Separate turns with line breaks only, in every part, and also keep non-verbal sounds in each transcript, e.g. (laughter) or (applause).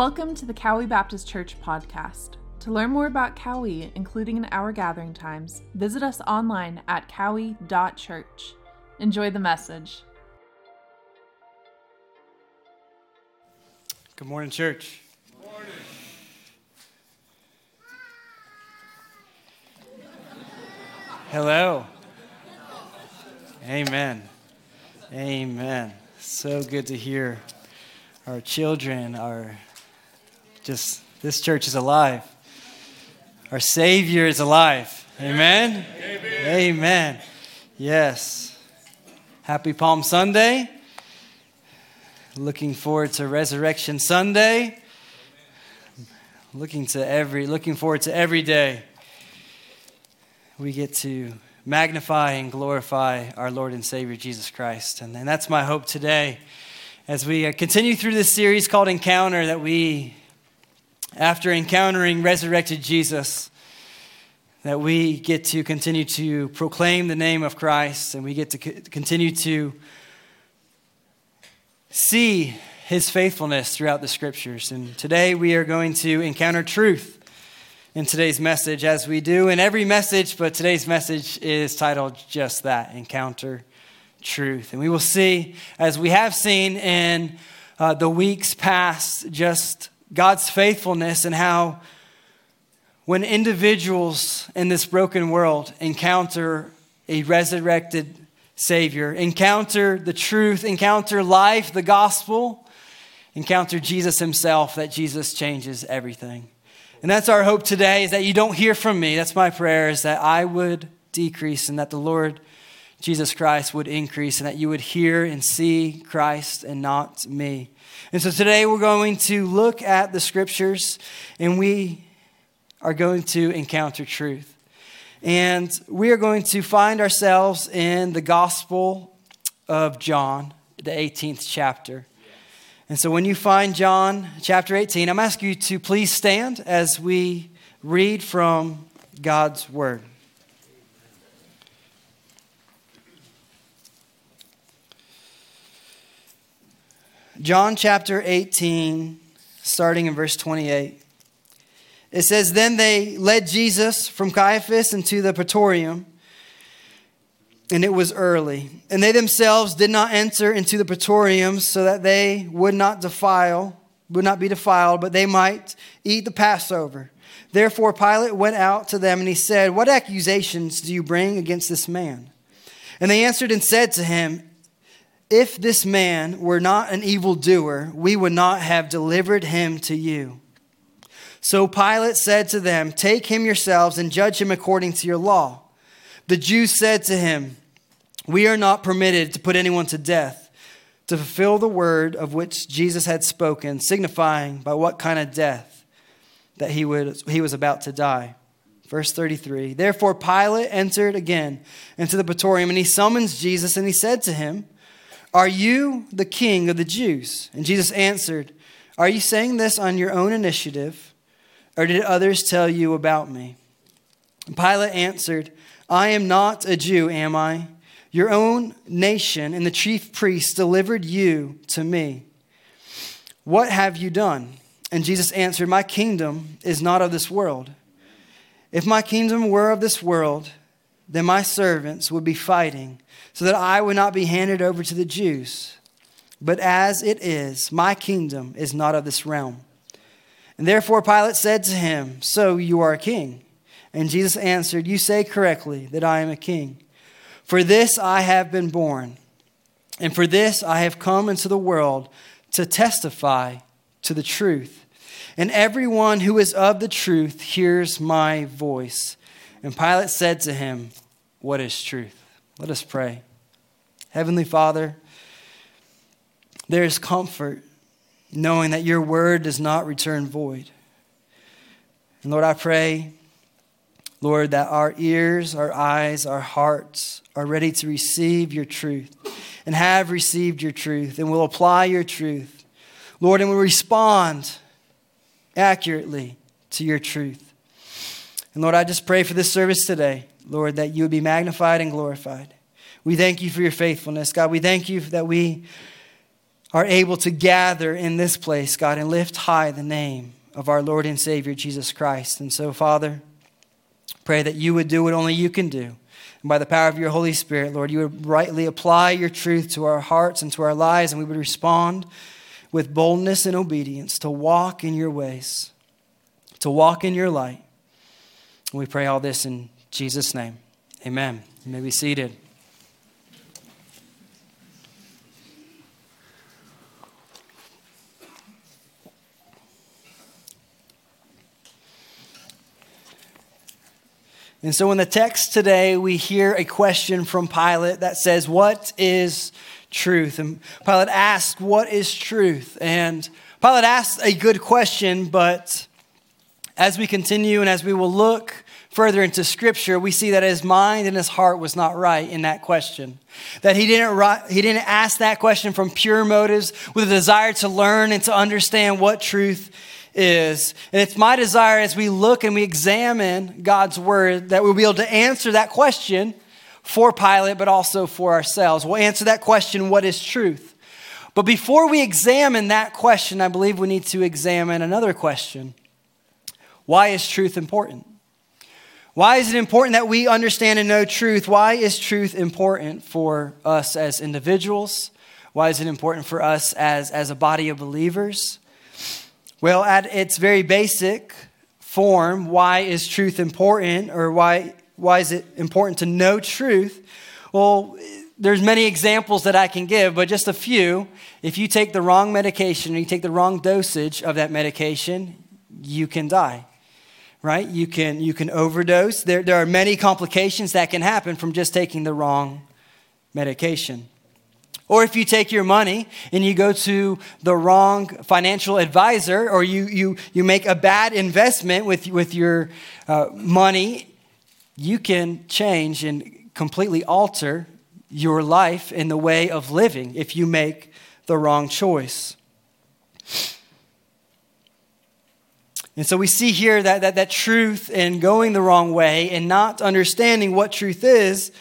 Welcome to the Cowie Baptist Church podcast. To learn more about Cowie, including in our gathering times, visit us online at cowie.church. Enjoy the message.
Good morning, church. Hello. Amen. Amen. So good to hear our children, our just this church is alive. Our Savior is alive. Amen. Amen. Amen. Yes. Happy Palm Sunday. Looking forward to Resurrection Sunday. Looking to every looking forward to every day we get to magnify and glorify our Lord and Savior Jesus Christ. And, and that's my hope today as we continue through this series called Encounter that we, after encountering resurrected Jesus, that we get to continue to proclaim the name of Christ and we get to continue to see his faithfulness throughout the scriptures. And today we are going to encounter truth in today's message, as we do in every message, but today's message is titled just that Encounter Truth. And we will see, as we have seen in uh, the weeks past, just God's faithfulness and how when individuals in this broken world encounter a resurrected Savior, encounter the truth, encounter life, the gospel, encounter Jesus Himself, that Jesus changes everything. And that's our hope today is that you don't hear from me. That's my prayer is that I would decrease and that the Lord Jesus Christ would increase and that you would hear and see Christ and not me. And so today we're going to look at the scriptures and we are going to encounter truth. And we are going to find ourselves in the Gospel of John, the 18th chapter. And so when you find John chapter 18, I'm asking you to please stand as we read from God's Word. John chapter 18, starting in verse 28. It says, Then they led Jesus from Caiaphas into the praetorium and it was early. And they themselves did not enter into the praetorium so that they would not defile, would not be defiled, but they might eat the Passover. Therefore Pilate went out to them and he said, What accusations do you bring against this man? And they answered and said to him, If this man were not an evildoer, we would not have delivered him to you. So Pilate said to them, Take him yourselves and judge him according to your law. The Jews said to him, we are not permitted to put anyone to death to fulfill the word of which Jesus had spoken, signifying by what kind of death that he, would, he was about to die. Verse 33 Therefore, Pilate entered again into the praetorium, and he summons Jesus, and he said to him, Are you the king of the Jews? And Jesus answered, Are you saying this on your own initiative, or did others tell you about me? And Pilate answered, I am not a Jew, am I? Your own nation and the chief priests delivered you to me. What have you done? And Jesus answered, My kingdom is not of this world. If my kingdom were of this world, then my servants would be fighting so that I would not be handed over to the Jews. But as it is, my kingdom is not of this realm. And therefore Pilate said to him, So you are a king? And Jesus answered, You say correctly that I am a king. For this I have been born, and for this I have come into the world to testify to the truth. And everyone who is of the truth hears my voice. And Pilate said to him, What is truth? Let us pray. Heavenly Father, there is comfort knowing that your word does not return void. And Lord, I pray, Lord, that our ears, our eyes, our hearts, are ready to receive your truth and have received your truth and will apply your truth, Lord, and will respond accurately to your truth. And Lord, I just pray for this service today, Lord, that you would be magnified and glorified. We thank you for your faithfulness. God, we thank you that we are able to gather in this place, God, and lift high the name of our Lord and Savior, Jesus Christ. And so, Father, pray that you would do what only you can do. And by the power of your Holy Spirit, Lord, you would rightly apply your truth to our hearts and to our lives, and we would respond with boldness and obedience to walk in your ways, to walk in your light. We pray all this in Jesus' name. Amen. You may be seated. And so in the text today, we hear a question from Pilate that says, What is truth? And Pilate asked, What is truth? And Pilate asked a good question, but as we continue and as we will look further into Scripture, we see that his mind and his heart was not right in that question. That he didn't, he didn't ask that question from pure motives with a desire to learn and to understand what truth is. And it's my desire as we look and we examine God's word that we'll be able to answer that question for Pilate, but also for ourselves. We'll answer that question what is truth? But before we examine that question, I believe we need to examine another question Why is truth important? Why is it important that we understand and know truth? Why is truth important for us as individuals? Why is it important for us as, as a body of believers? Well, at its very basic form, why is truth important or why, why is it important to know truth? Well, there's many examples that I can give, but just a few. If you take the wrong medication or you take the wrong dosage of that medication, you can die. Right? You can you can overdose. There, there are many complications that can happen from just taking the wrong medication. Or if you take your money and you go to the wrong financial advisor, or you, you, you make a bad investment with, with your uh, money, you can change and completely alter your life in the way of living if you make the wrong choice. And so we see here that, that, that truth and going the wrong way and not understanding what truth is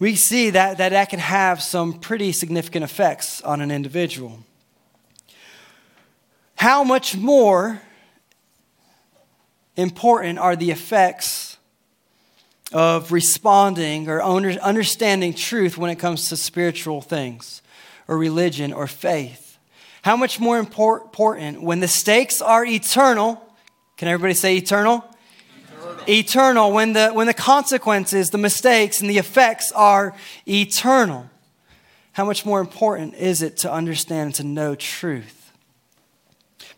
we see that, that that can have some pretty significant effects on an individual. How much more important are the effects of responding or understanding truth when it comes to spiritual things or religion or faith? How much more important when the stakes are eternal? Can everybody say eternal? eternal, when the, when the consequences, the mistakes, and the effects are eternal, how much more important is it to understand and to know truth?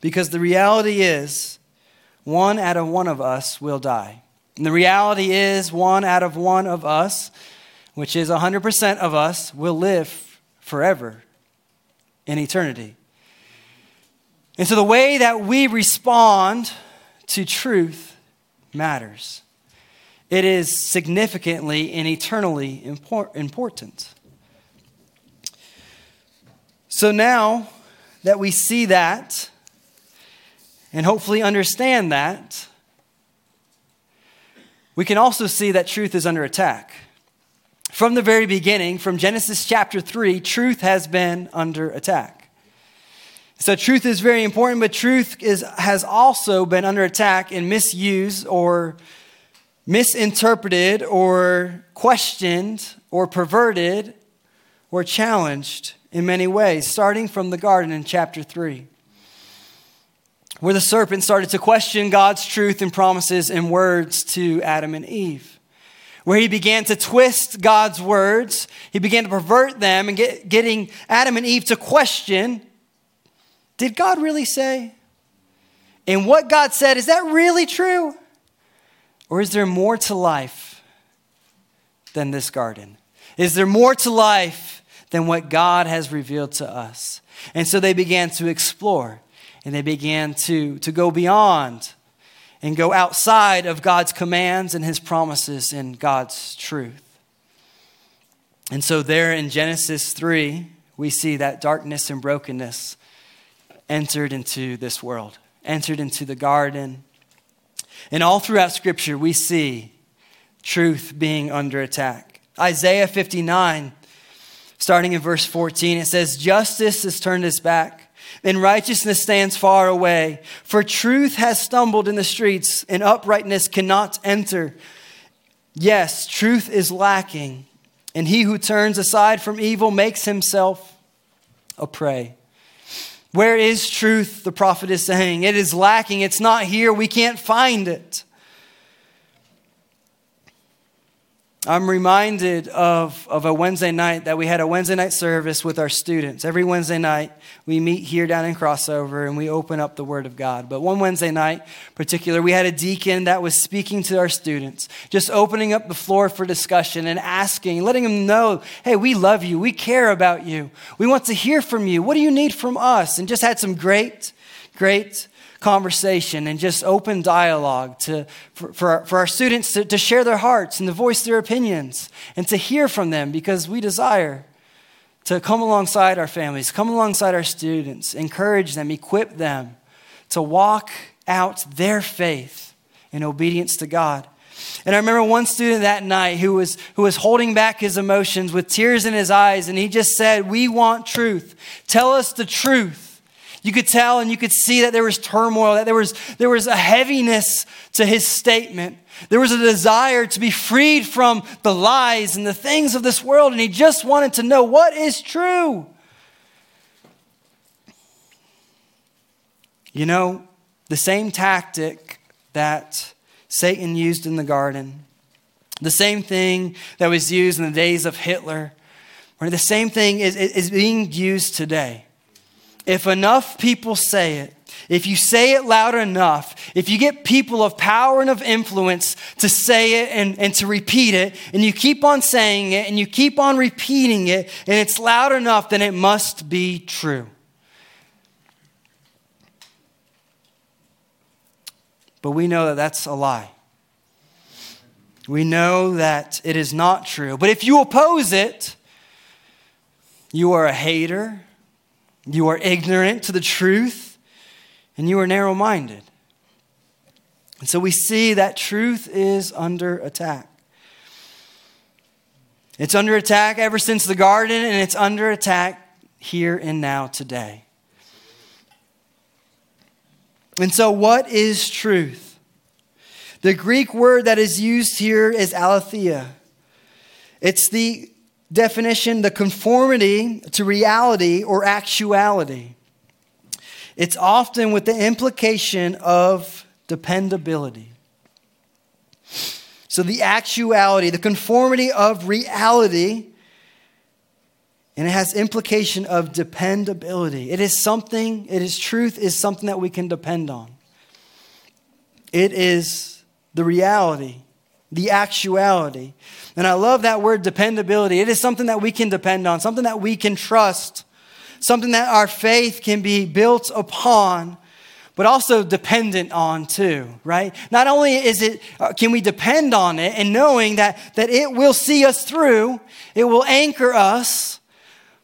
Because the reality is, one out of one of us will die. And the reality is, one out of one of us, which is 100% of us, will live forever in eternity. And so the way that we respond to truth matters. It is significantly and eternally important. So now that we see that and hopefully understand that, we can also see that truth is under attack. From the very beginning, from Genesis chapter 3, truth has been under attack. So truth is very important, but truth is, has also been under attack and misused or misinterpreted or questioned or perverted or challenged in many ways, starting from the garden in chapter 3, where the serpent started to question God's truth and promises and words to Adam and Eve. Where he began to twist God's words, he began to pervert them and get, getting Adam and Eve to question did God really say? And what God said, is that really true? Or is there more to life than this garden? Is there more to life than what God has revealed to us? And so they began to explore and they began to, to go beyond and go outside of God's commands and his promises and God's truth. And so, there in Genesis 3, we see that darkness and brokenness entered into this world, entered into the garden. And all throughout Scripture, we see truth being under attack. Isaiah 59 Starting in verse 14, it says, Justice has turned its back, and righteousness stands far away. For truth has stumbled in the streets, and uprightness cannot enter. Yes, truth is lacking, and he who turns aside from evil makes himself a prey. Where is truth? The prophet is saying. It is lacking. It's not here. We can't find it. I'm reminded of, of a Wednesday night that we had a Wednesday night service with our students. Every Wednesday night, we meet here down in Crossover and we open up the Word of God. But one Wednesday night, particular, we had a deacon that was speaking to our students, just opening up the floor for discussion and asking, letting them know, hey, we love you. We care about you. We want to hear from you. What do you need from us? And just had some great, great conversation and just open dialogue to, for, for, our, for our students to, to share their hearts and to voice their opinions and to hear from them because we desire to come alongside our families, come alongside our students, encourage them, equip them to walk out their faith in obedience to God. And I remember one student that night who was, who was holding back his emotions with tears in his eyes, and he just said, We want truth. Tell us the truth. You could tell and you could see that there was turmoil, that there was, there was a heaviness to his statement. There was a desire to be freed from the lies and the things of this world, and he just wanted to know what is true. You know, the same tactic that Satan used in the garden, the same thing that was used in the days of Hitler, or the same thing is, is being used today. If enough people say it, if you say it loud enough, if you get people of power and of influence to say it and, and to repeat it, and you keep on saying it and you keep on repeating it, and it's loud enough, then it must be true. But we know that that's a lie. We know that it is not true. But if you oppose it, you are a hater, you are ignorant to the truth, and you are narrow minded. And so we see that truth is under attack. It's under attack ever since the garden, and it's under attack here and now today. And so, what is truth? The Greek word that is used here is aletheia. It's the definition the conformity to reality or actuality. It's often with the implication of dependability. So, the actuality, the conformity of reality, and it has implication of dependability. It is something, it is truth, is something that we can depend on. It is the reality the actuality. And I love that word dependability. It is something that we can depend on, something that we can trust, something that our faith can be built upon, but also dependent on too, right? Not only is it, uh, can we depend on it and knowing that, that it will see us through, it will anchor us,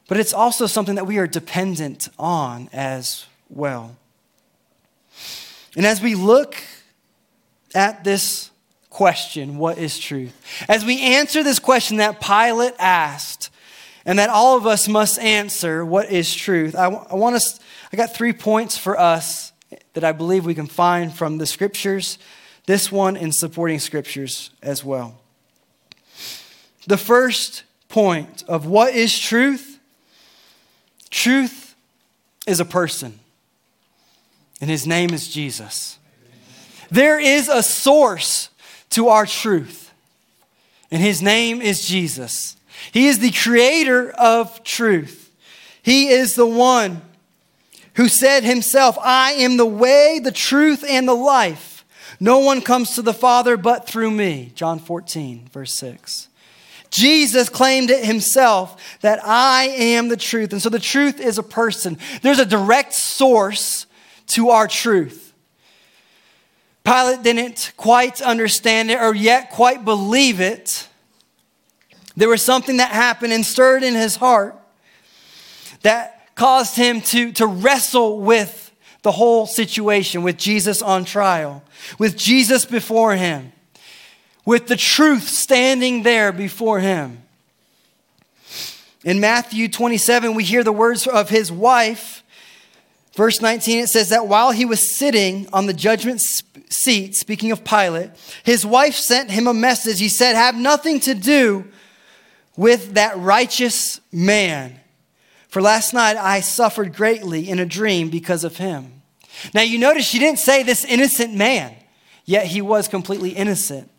but it's also something that we are dependent on as well. And as we look at this question what is truth? As we answer this question that Pilate asked, and that all of us must answer what is truth, I, I want us, I got three points for us that I believe we can find from the scriptures, this one in supporting scriptures as well. The first point of what is truth truth is a person, and his name is Jesus. There is a source to our truth. And his name is Jesus. He is the creator of truth. He is the one who said himself, I am the way, the truth, and the life. No one comes to the Father but through me. John 14, verse 6. Jesus claimed it himself that I am the truth. And so the truth is a person. There's a direct source to our truth. Pilate didn't quite understand it or yet quite believe it. There was something that happened and stirred in his heart that caused him to, to wrestle with the whole situation, with Jesus on trial, with Jesus before him, with the truth standing there before him. In Matthew 27, we hear the words of his wife. Verse 19, it says that while he was sitting on the judgment seat, speaking of Pilate, his wife sent him a message. He said, Have nothing to do with that righteous man. For last night I suffered greatly in a dream because of him. Now you notice she didn't say this innocent man, yet he was completely innocent.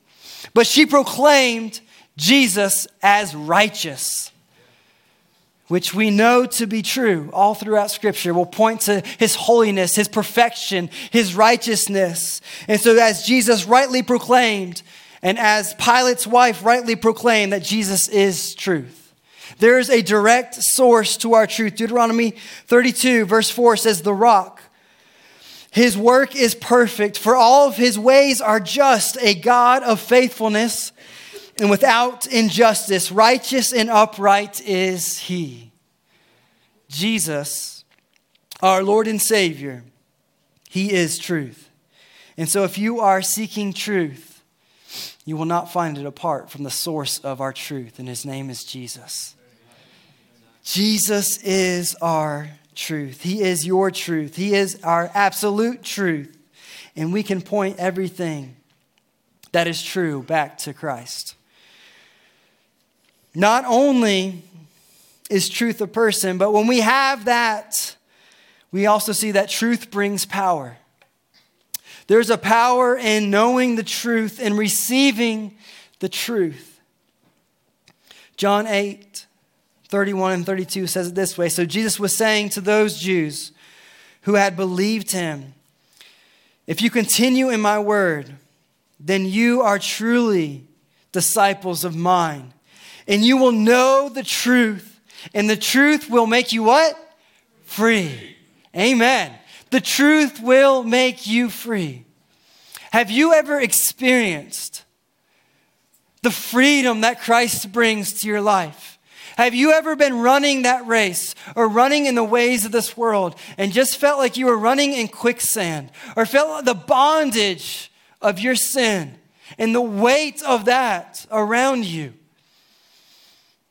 But she proclaimed Jesus as righteous which we know to be true all throughout Scripture, will point to his holiness, his perfection, his righteousness. And so, as Jesus rightly proclaimed, and as Pilate's wife rightly proclaimed, that Jesus is truth. There is a direct source to our truth. Deuteronomy 32, verse 4 says, The rock. His work is perfect, for all of his ways are just, a God of faithfulness and without injustice. Righteous and upright is he. Jesus, our Lord and Savior, he is truth. And so if you are seeking truth, you will not find it apart from the source of our truth, and his name is Jesus. Jesus is our truth. He is your truth. He is our absolute truth. And we can point everything that is true back to Christ. Not only is truth a person, but when we have that, we also see that truth brings power. There's a power in knowing the truth and receiving the truth. John 8, 31 and 32 says it this way. So Jesus was saying to those Jews who had believed him, If you continue in my word, then you are truly disciples of mine and you will know the truth, and the truth will make you what? Free. Amen. The truth will make you free. Have you ever experienced the freedom that Christ brings to your life? Have you ever been running that race or running in the ways of this world and just felt like you were running in quicksand or felt the bondage of your sin and the weight of that around you?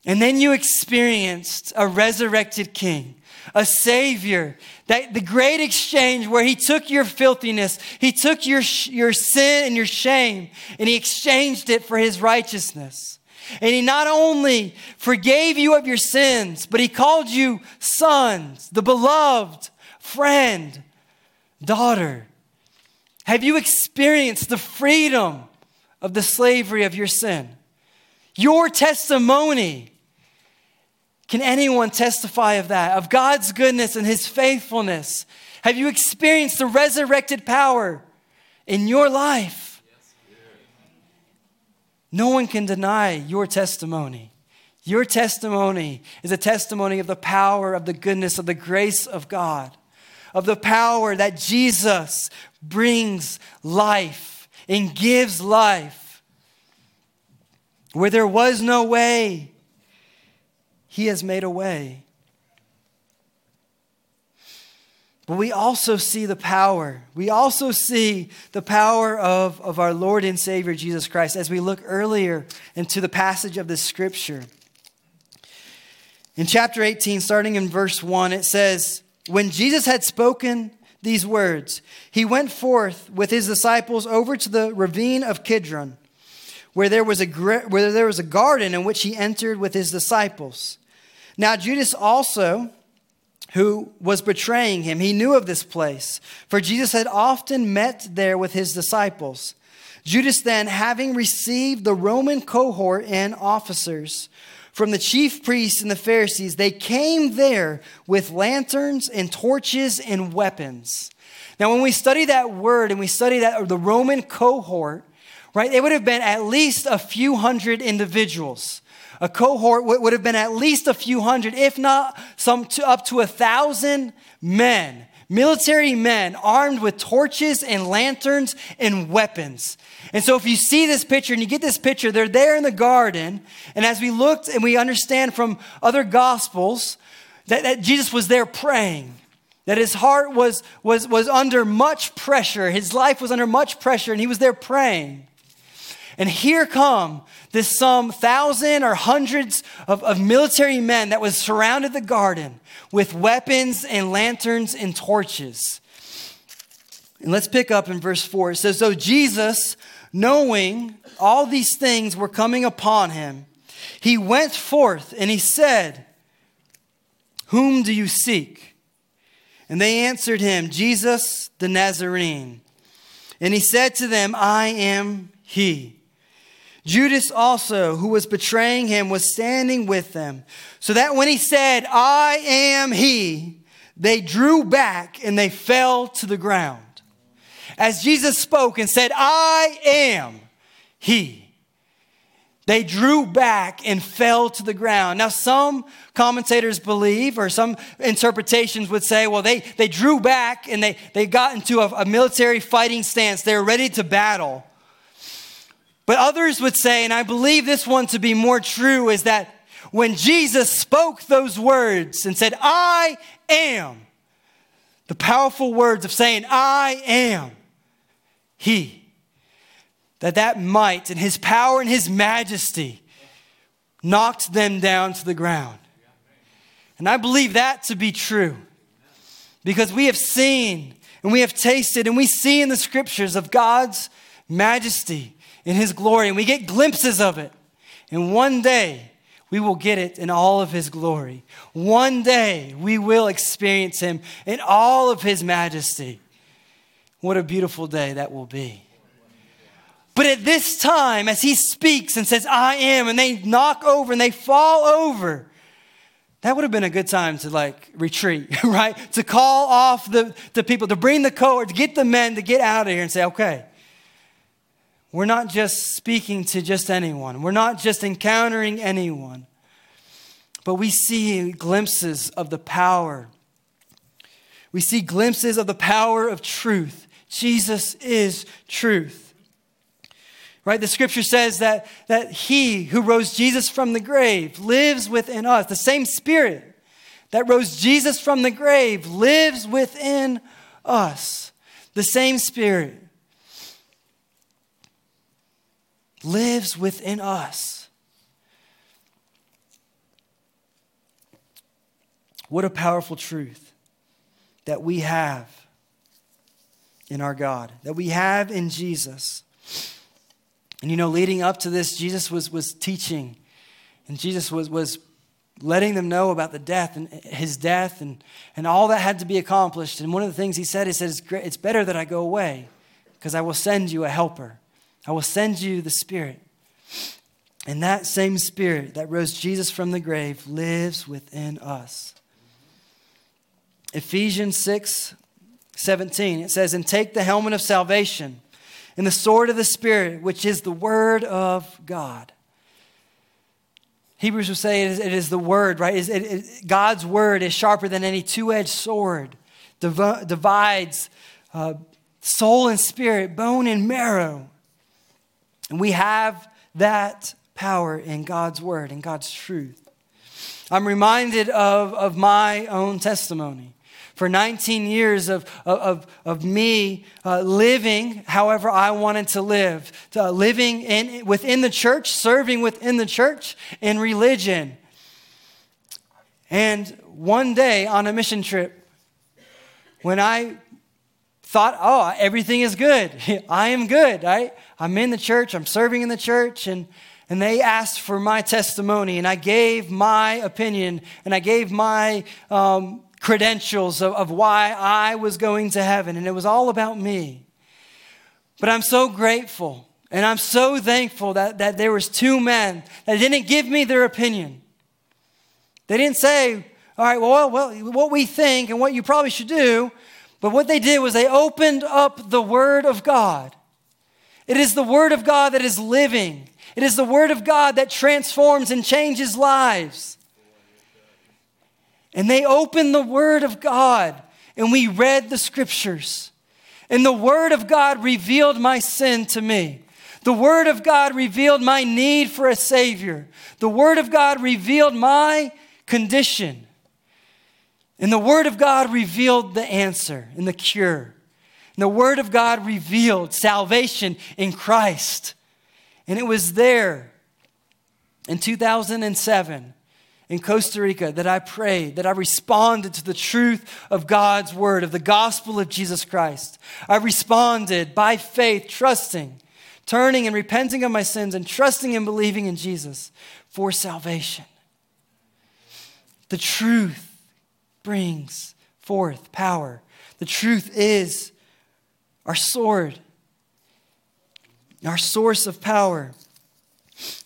And then you experienced a resurrected king, a savior, that the great exchange where he took your filthiness, he took your, your sin and your shame, and he exchanged it for his righteousness. And he not only forgave you of your sins, but he called you sons, the beloved, friend, daughter. Have you experienced the freedom of the slavery of your sin? Your testimony can anyone testify of that, of God's goodness and his faithfulness? Have you experienced the resurrected power in your life? No one can deny your testimony. Your testimony is a testimony of the power, of the goodness, of the grace of God, of the power that Jesus brings life and gives life. Where there was no way, he has made a way. But we also see the power. We also see the power of, of our Lord and Savior Jesus Christ as we look earlier into the passage of the scripture. In chapter 18, starting in verse 1, it says, When Jesus had spoken these words, he went forth with his disciples over to the ravine of Kidron, where there was a, where there was a garden in which he entered with his disciples. Now, Judas also, who was betraying him, he knew of this place, for Jesus had often met there with his disciples. Judas then, having received the Roman cohort and officers from the chief priests and the Pharisees, they came there with lanterns and torches and weapons. Now, when we study that word and we study that, or the Roman cohort, right, it would have been at least a few hundred individuals. A cohort would have been at least a few hundred, if not some to, up to a thousand men, military men armed with torches and lanterns and weapons. And so, if you see this picture and you get this picture, they're there in the garden. And as we looked and we understand from other gospels that, that Jesus was there praying that his heart was, was, was under much pressure, his life was under much pressure, and he was there praying. And here come this some thousand or hundreds of, of military men that was surrounded the garden with weapons and lanterns and torches. And let's pick up in verse 4. It says, So Jesus, knowing all these things were coming upon him, he went forth and he said, Whom do you seek? And they answered him, Jesus the Nazarene. And he said to them, I am he. Judas also, who was betraying him, was standing with them. So that when he said, I am he, they drew back and they fell to the ground. As Jesus spoke and said, I am he, they drew back and fell to the ground. Now, some commentators believe, or some interpretations would say, well, they, they drew back and they, they got into a, a military fighting stance. They were ready to battle. But others would say, and I believe this one to be more true, is that when Jesus spoke those words and said, I am, the powerful words of saying, I am, He, that that might and His power and His majesty knocked them down to the ground. And I believe that to be true because we have seen and we have tasted and we see in the scriptures of God's majesty in His glory, and we get glimpses of it. And one day, we will get it in all of His glory. One day, we will experience Him in all of His majesty. What a beautiful day that will be. But at this time, as He speaks and says, I am, and they knock over and they fall over, that would have been a good time to like retreat, (laughs) right? To call off the, the people, to bring the cohort, to get the men to get out of here and say, okay, we're not just speaking to just anyone, we're not just encountering anyone, but we see glimpses of the power. We see glimpses of the power of truth. Jesus is truth. Right? The scripture says that, that he who rose Jesus from the grave lives within us. The same spirit that rose Jesus from the grave lives within us. The same spirit. Lives within us. What a powerful truth that we have in our God, that we have in Jesus. And you know, leading up to this, Jesus was, was teaching, and Jesus was, was letting them know about the death and his death and, and all that had to be accomplished. And one of the things he said, he said, it's, great, it's better that I go away because I will send you a helper. I will send you the Spirit. And that same Spirit that rose Jesus from the grave lives within us. Ephesians 6 17, it says, And take the helmet of salvation and the sword of the Spirit, which is the Word of God. Hebrews will say it is, it is the Word, right? It, it, God's Word is sharper than any two edged sword, div- divides uh, soul and spirit, bone and marrow and we have that power in God's word and God's truth. I'm reminded of, of my own testimony. For 19 years of, of, of me uh, living however I wanted to live, to, uh, living in, within the church, serving within the church, in religion. And one day on a mission trip, when I thought, oh, everything is good. (laughs) I am good. I, I'm in the church, I'm serving in the church, and, and they asked for my testimony, and I gave my opinion, and I gave my um, credentials of, of why I was going to heaven, and it was all about me. But I'm so grateful, and I'm so thankful that, that there was two men that didn't give me their opinion. They didn't say, all right, well, well, what we think and what you probably should do, but what they did was they opened up the Word of God. It is the Word of God that is living, it is the Word of God that transforms and changes lives. And they opened the Word of God, and we read the Scriptures. And the Word of God revealed my sin to me. The Word of God revealed my need for a Savior. The Word of God revealed my condition. And the Word of God revealed the answer and the cure. And the Word of God revealed salvation in Christ. And it was there in 2007 in Costa Rica that I prayed, that I responded to the truth of God's word, of the gospel of Jesus Christ. I responded by faith, trusting, turning and repenting of my sins, and trusting and believing in Jesus for salvation. The truth brings forth power. The truth is our sword, our source of power.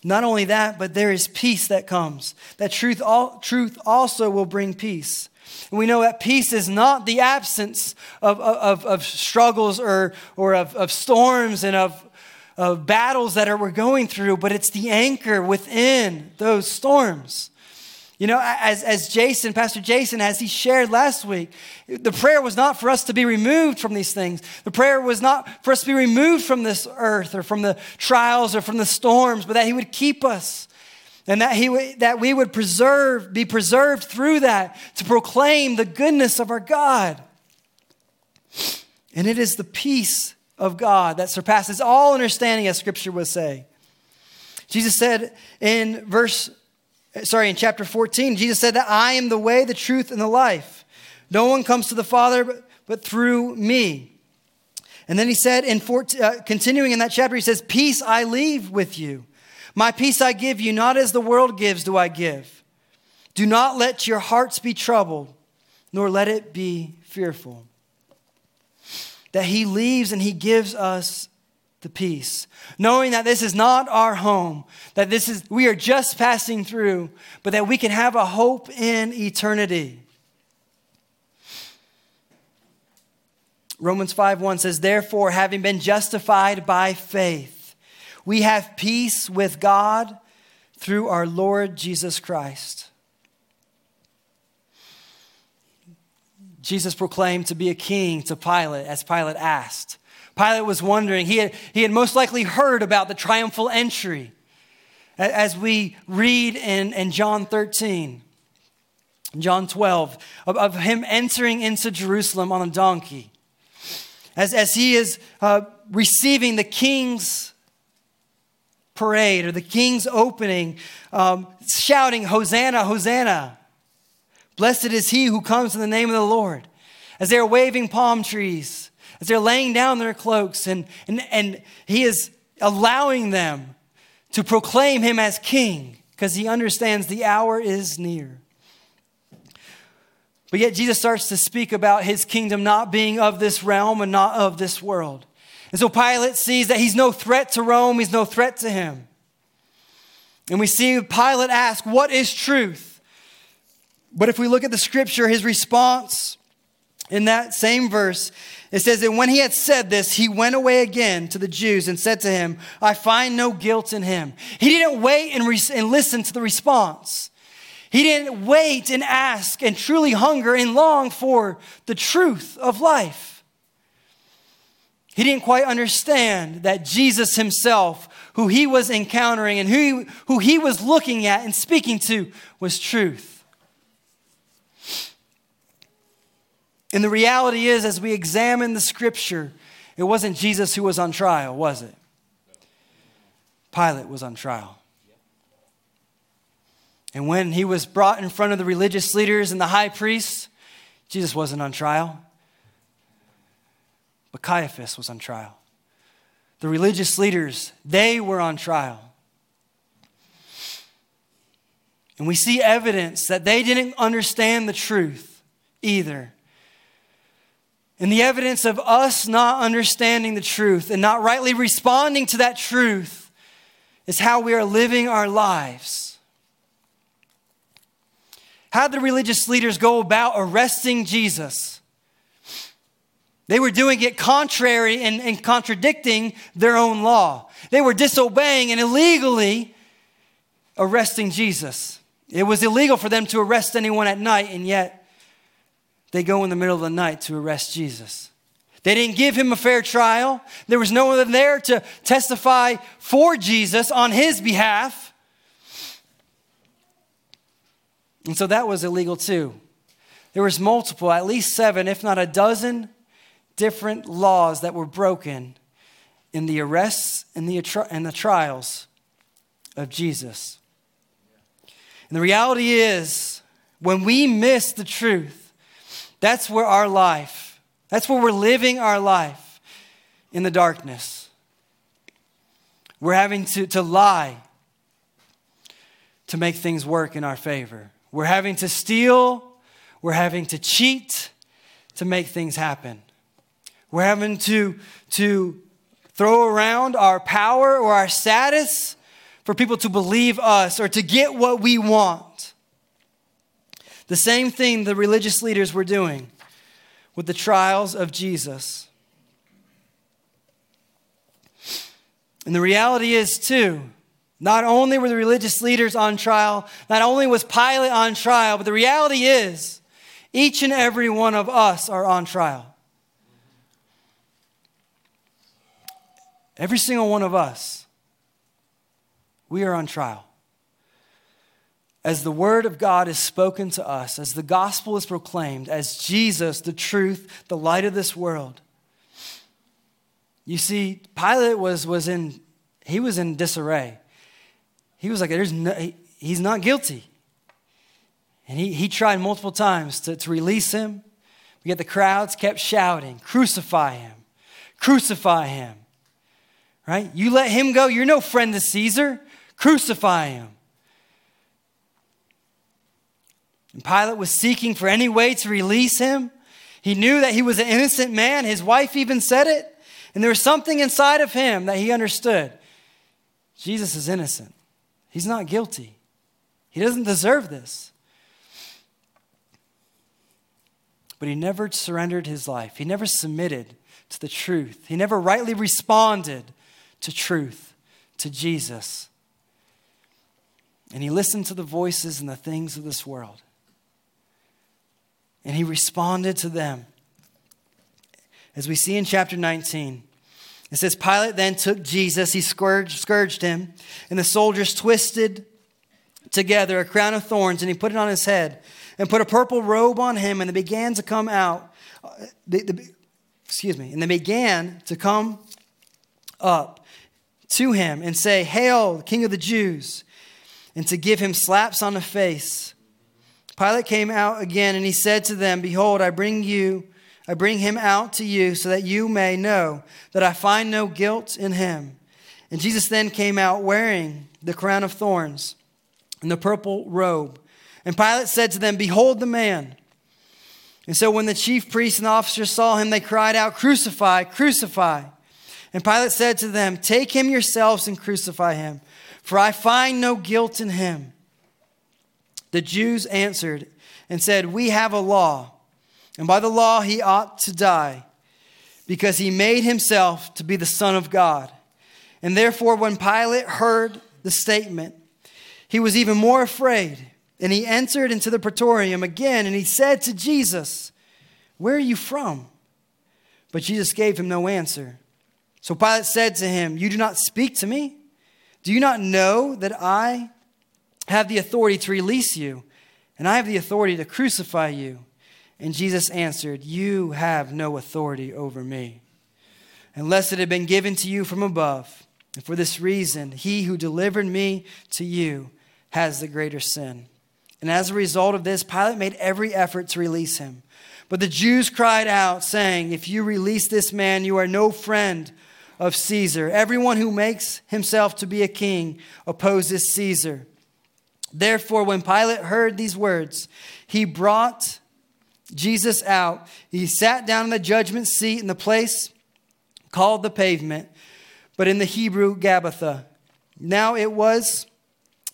Not only that, but there is peace that comes. That truth, all, truth also will bring peace. And we know that peace is not the absence of, of, of struggles or, or of, of storms and of, of battles that are, we're going through, but it's the anchor within those storms. You know, as, as Jason, Pastor Jason, as he shared last week, the prayer was not for us to be removed from these things. The prayer was not for us to be removed from this earth or from the trials or from the storms, but that he would keep us and that, he, that we would preserve, be preserved through that to proclaim the goodness of our God. And it is the peace of God that surpasses all understanding, as scripture would say. Jesus said in verse sorry, in chapter 14, Jesus said that I am the way, the truth, and the life. No one comes to the Father but, but through me. And then he said, in 14, uh, continuing in that chapter, he says, Peace I leave with you. My peace I give you, not as the world gives, do I give. Do not let your hearts be troubled, nor let it be fearful. That he leaves and he gives us the peace, knowing that this is not our home, that this is we are just passing through, but that we can have a hope in eternity. Romans 5:1 says, "Therefore, having been justified by faith, we have peace with God through our Lord Jesus Christ." Jesus proclaimed to be a king to Pilate as Pilate asked. Pilate was wondering, he had, he had most likely heard about the triumphal entry as we read in, in John 13, John 12, of, of him entering into Jerusalem on a donkey. As, as he is uh, receiving the king's parade or the king's opening, um, shouting, Hosanna, Hosanna. Blessed is he who comes in the name of the Lord. As they're waving palm trees, as they're laying down their cloaks, and, and, and he is allowing them to proclaim him as king because he understands the hour is near. But yet, Jesus starts to speak about his kingdom not being of this realm and not of this world. And so Pilate sees that he's no threat to Rome, he's no threat to him. And we see Pilate ask, What is truth? But if we look at the scripture, his response in that same verse it says that when he had said this, he went away again to the Jews and said to him, I find no guilt in him. He didn't wait and, re- and listen to the response. He didn't wait and ask and truly hunger and long for the truth of life. He didn't quite understand that Jesus himself, who he was encountering and who he, who he was looking at and speaking to, was truth. And the reality is, as we examine the scripture, it wasn't Jesus who was on trial, was it? Pilate was on trial. And when he was brought in front of the religious leaders and the high priests, Jesus wasn't on trial. But Caiaphas was on trial. The religious leaders, they were on trial. And we see evidence that they didn't understand the truth either. And the evidence of us not understanding the truth and not rightly responding to that truth is how we are living our lives. How did the religious leaders go about arresting Jesus? They were doing it contrary and, and contradicting their own law. They were disobeying and illegally arresting Jesus. It was illegal for them to arrest anyone at night, and yet they go in the middle of the night to arrest Jesus. They didn't give him a fair trial. There was no one there to testify for Jesus on his behalf. And so that was illegal too. There was multiple, at least seven, if not a dozen different laws that were broken in the arrests and the, and the trials of Jesus. And the reality is, when we miss the truth, that's where our life, that's where we're living our life in the darkness. We're having to, to lie to make things work in our favor. We're having to steal, we're having to cheat to make things happen. We're having to, to throw around our power or our status for people to believe us or to get what we want. The same thing the religious leaders were doing with the trials of Jesus. And the reality is, too, not only were the religious leaders on trial, not only was Pilate on trial, but the reality is, each and every one of us are on trial. Every single one of us, we are on trial. As the word of God is spoken to us, as the gospel is proclaimed, as Jesus, the truth, the light of this world. You see, Pilate was, was in, he was in disarray. He was like, There's no, he, he's not guilty. And he, he tried multiple times to, to release him. But yet the crowds kept shouting, Crucify him, crucify him. Right? You let him go, you're no friend to Caesar. Crucify him. And Pilate was seeking for any way to release him. He knew that he was an innocent man. His wife even said it. And there was something inside of him that he understood Jesus is innocent. He's not guilty. He doesn't deserve this. But he never surrendered his life, he never submitted to the truth, he never rightly responded to truth, to Jesus. And he listened to the voices and the things of this world. And he responded to them. As we see in chapter 19, it says, Pilate then took Jesus, he scourged, scourged him, and the soldiers twisted together a crown of thorns, and he put it on his head, and put a purple robe on him, and they began to come out. Uh, they, they, excuse me, and they began to come up to him and say, Hail, King of the Jews, and to give him slaps on the face. Pilate came out again, and he said to them, Behold, I bring you I bring him out to you so that you may know that I find no guilt in him. And Jesus then came out wearing the crown of thorns and the purple robe. And Pilate said to them, Behold the man. And so when the chief priests and officers saw him, they cried out, Crucify, crucify. And Pilate said to them, Take him yourselves and crucify him, for I find no guilt in him. The Jews answered and said, We have a law and by the law he ought to die, because he made himself to be the Son of God. And therefore, when Pilate heard the statement, he was even more afraid. And he entered into the praetorium again, and he said to Jesus, Where are you from? But Jesus gave him no answer. So Pilate said to him, You do not speak to me? Do you not know that I have the authority to release you, and I have the authority to crucify you? And Jesus answered, You have no authority over me, unless it had been given to you from above. And for this reason, he who delivered me to you has the greater sin. And as a result of this, Pilate made every effort to release him. But the Jews cried out, saying, If you release this man, you are no friend of Caesar. Everyone who makes himself to be a king opposes Caesar. Therefore, when Pilate heard these words, he brought Jesus out. He sat down in the judgment seat in the place called the pavement, but in the Hebrew, Gabbatha. Now it was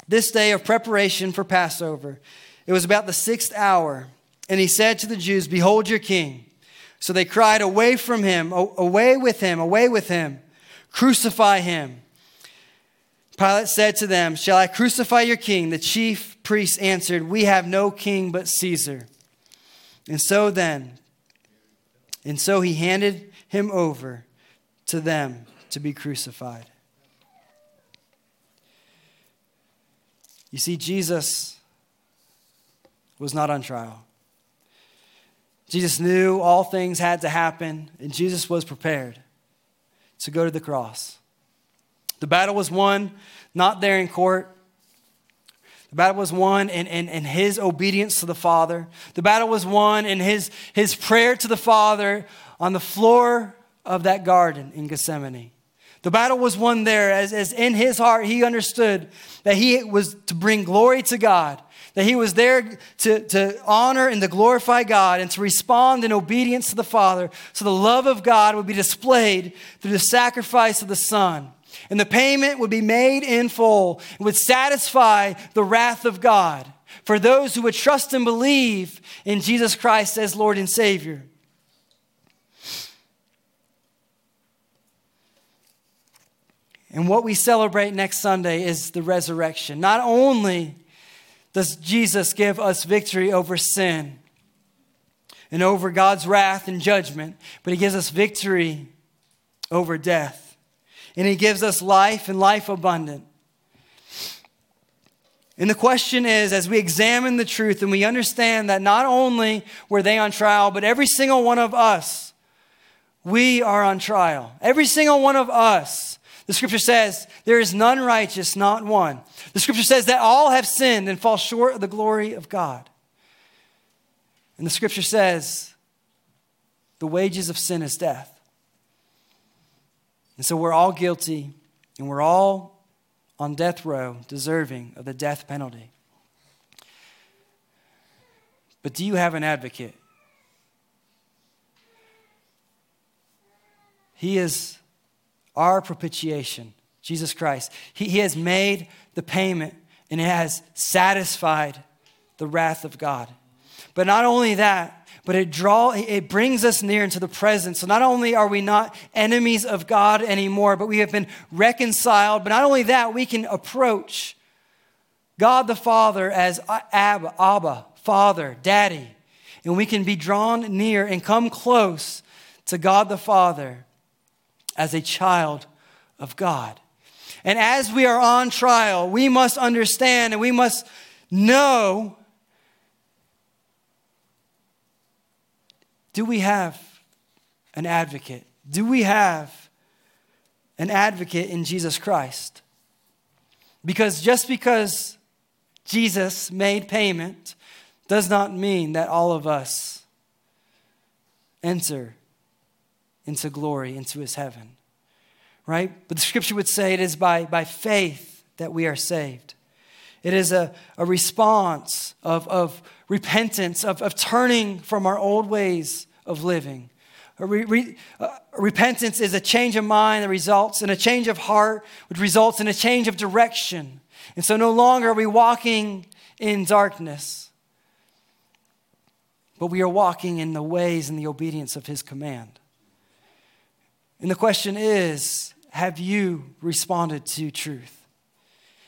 this day of preparation for Passover. It was about the sixth hour. And he said to the Jews, Behold your king. So they cried, Away from him, away with him, away with him, crucify him. Pilate said to them, Shall I crucify your king? The chief priests answered, We have no king but Caesar. And so then, and so he handed him over to them to be crucified. You see, Jesus was not on trial. Jesus knew all things had to happen, and Jesus was prepared. to go to the cross. The battle was won not there in court. The battle was won in, in, in his obedience to the Father. The battle was won in his, his prayer to the Father on the floor of that garden in Gethsemane. The battle was won there as, as in his heart he understood that he was to bring glory to God, that he was there to, to honor and to glorify God and to respond in obedience to the Father so the love of God would be displayed through the sacrifice of the Son. And the payment would be made in full and would satisfy the wrath of God for those who would trust and believe in Jesus Christ as Lord and Savior. And what we celebrate next Sunday is the resurrection. Not only does Jesus give us victory over sin and over God's wrath and judgment, but He gives us victory over death. And He gives us life and life abundant. And the question is as we examine the truth and we understand that not only were they on trial, but every single one of us, we are on trial. Every single one of us the scripture says, There is none righteous, not one. The scripture says that all have sinned and fall short of the glory of God. And the scripture says, The wages of sin is death. And so we're all guilty and we're all on death row, deserving of the death penalty. But do you have an advocate? He is our propitiation, Jesus Christ. He, he has made the payment and it has satisfied the wrath of God. But not only that, but it draw it brings us near into the presence. So not only are we not enemies of God anymore, but we have been reconciled. But not only that, we can approach God the Father as Abba, Abba, Father, Daddy, and we can be drawn near and come close to God the Father as a child of God. And as we are on trial, we must understand and we must know do we have an advocate? Do we have an advocate in Jesus Christ? Because just because Jesus made payment does not mean that all of us enter into glory, into his heaven. Right? But the scripture would say it is by, by faith that we are saved. It is a, a response of, of repentance, of, of turning from our old ways of living. Re, re, repentance is a change of mind that results in a change of heart, which results in a change of direction. And so no longer are we walking in darkness, but we are walking in the ways and the obedience of His command. And the question is have you responded to truth?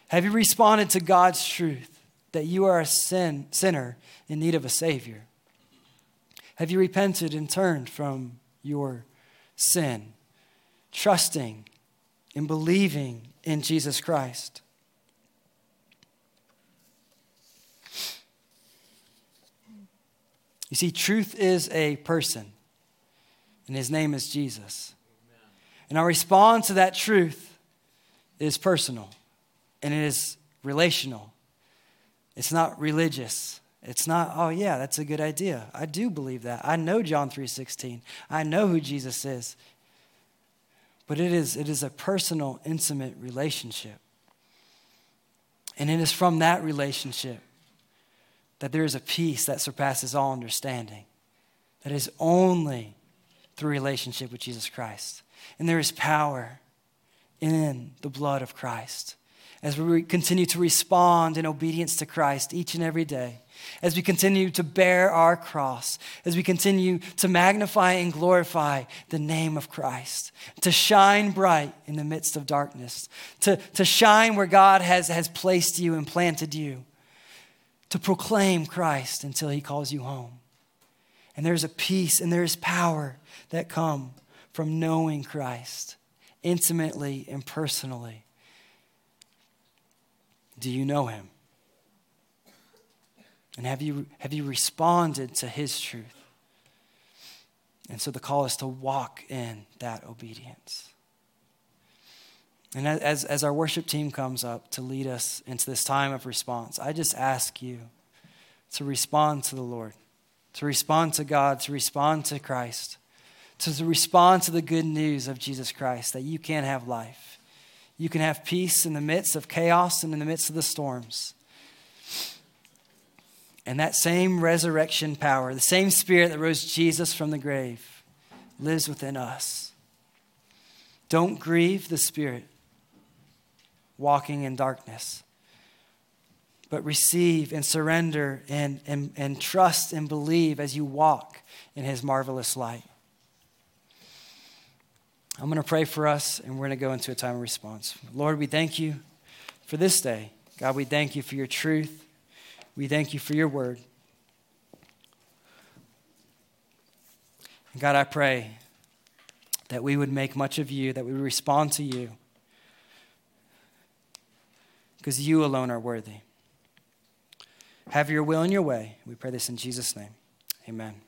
Have you responded to God's truth that you are a sin, sinner in need of a Savior? Have you repented and turned from your sin, trusting and believing in Jesus Christ? You see, truth is a person, and his name is Jesus. And our response to that truth is personal and it is relational. It's not religious. It's not, oh yeah, that's a good idea. I do believe that. I know John 3:16. I know who Jesus is. But it is it is a personal, intimate relationship. And it is from that relationship that there is a peace that surpasses all understanding. That is only through relationship with Jesus Christ. And there is power in the blood of Christ. As we continue to respond in obedience to Christ each and every day, as we continue to bear our cross, as we continue to magnify and glorify the name of Christ, to shine bright in the midst of darkness, to, to shine where God has, has placed you and planted you, to proclaim Christ until he calls you home. And there's a peace and there's power that come from knowing Christ intimately and personally? Do you know him? And have you, have you responded to his truth? And so the call is to walk in that obedience. And as, as our worship team comes up to lead us into this time of response, I just ask you to respond to the Lord, to respond to God, to respond to Christ, to respond to the good news of Jesus Christ that you can have life. You can have peace in the midst of chaos and in the midst of the storms. And that same resurrection power, the same spirit that rose Jesus from the grave, lives within us. Don't grieve the spirit walking in darkness, but receive and surrender and, and, and trust and believe as you walk in his marvelous light. I'm going to pray for us and we're going to go into a time of response. Lord, we thank you for this day. God, we thank you for your truth. We thank you for your word. God, I pray that we would make much of you, that we would respond to you, because you alone are worthy. Have your will and your way. We pray this in Jesus' name. Amen.